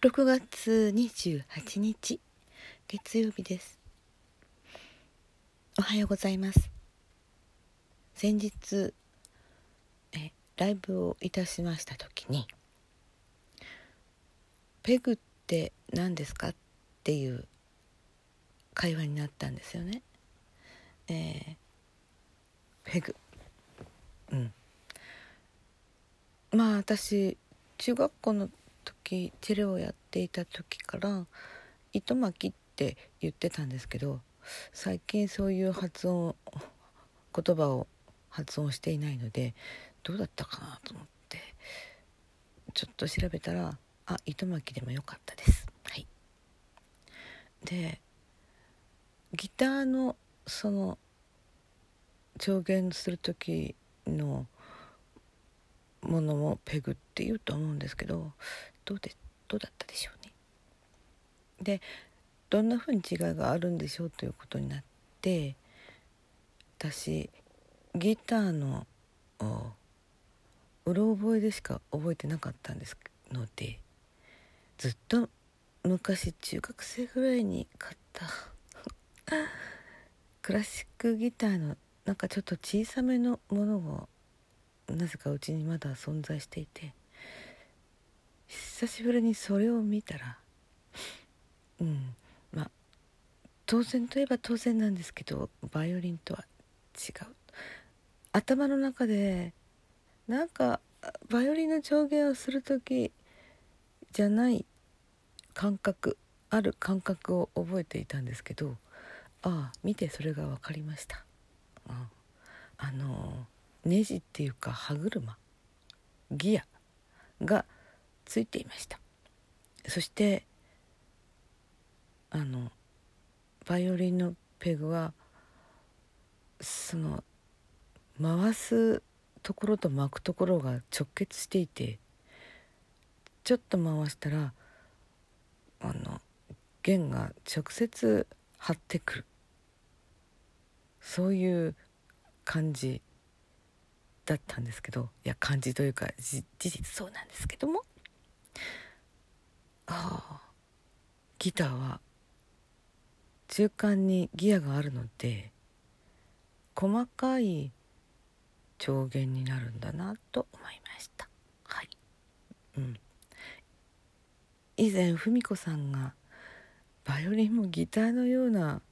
6月28日月曜日です。おはようございます。先日えライブをいたしました時にペグって何ですかっていう会話になったんですよね。えー、ペグ。うん。まあ私中学校の時チェレをやっていた時から糸巻きって言ってたんですけど最近そういう発音言葉を発音していないのでどうだったかなと思ってちょっと調べたらあ糸巻きでもよかったです。はい。でギターのその調弦する時のものもペグって言うと思うんですけどどうでどうだったでしょうね。でどんな風に違いがあるんでしょうということになって私ギターのうろ覚えでしか覚えてなかったんですのでずっと昔中学生ぐらいに買ったクラシックギターのなんかちょっと小さめのものをなぜかうちにまだ存在していて久しぶりにそれを見たらうんまあ当然といえば当然なんですけどバイオリンとは違う。頭の中でなんかバイオリンの調弦をする時じゃない感覚ある感覚を覚えていたんですけどああ見てそれが分かりました、うん、あのネジっていうか歯車ギアがついていました。そしてあのバイオリンのペグはその回すところと巻くところが直結していてちょっと回したらあの弦が直接張ってくる。そういう感じだったんですけどいや感じというか事実そうなんですけどもああギターは中間にギアがあるので細かい調弦になるんだなと思いました。はい。うん。以前文子さんがバイオリンもギターのような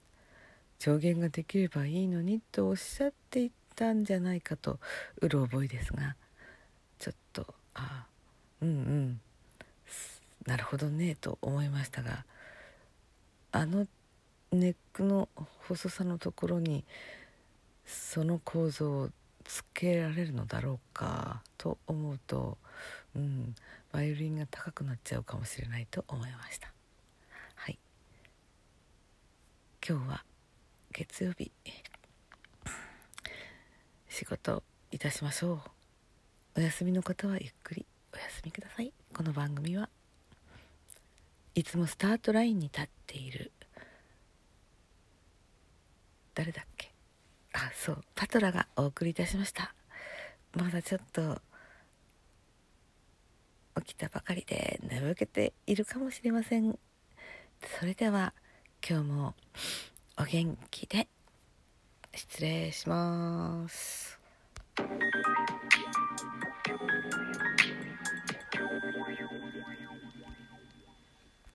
調弦ができればいいのにとおっしゃっていたんじゃないかとうる覚えですがちょっとああうんうん。なるほどねと思いましたがあのネックの細さのところにその構造をつけられるのだろうかと思うと、うん、バイオリンが高くなっちゃうかもしれないと思いました。はい。今日は月曜日。仕事いたしましょう。お休みの方はゆっくり。お休みください。この番組は。いつもスタートラインに立っている。誰だっけ？あそう。パトラがお送りいたしました。まだちょっと。起きたばかりで眠けているかもしれません。それでは今日もお元気で失礼します。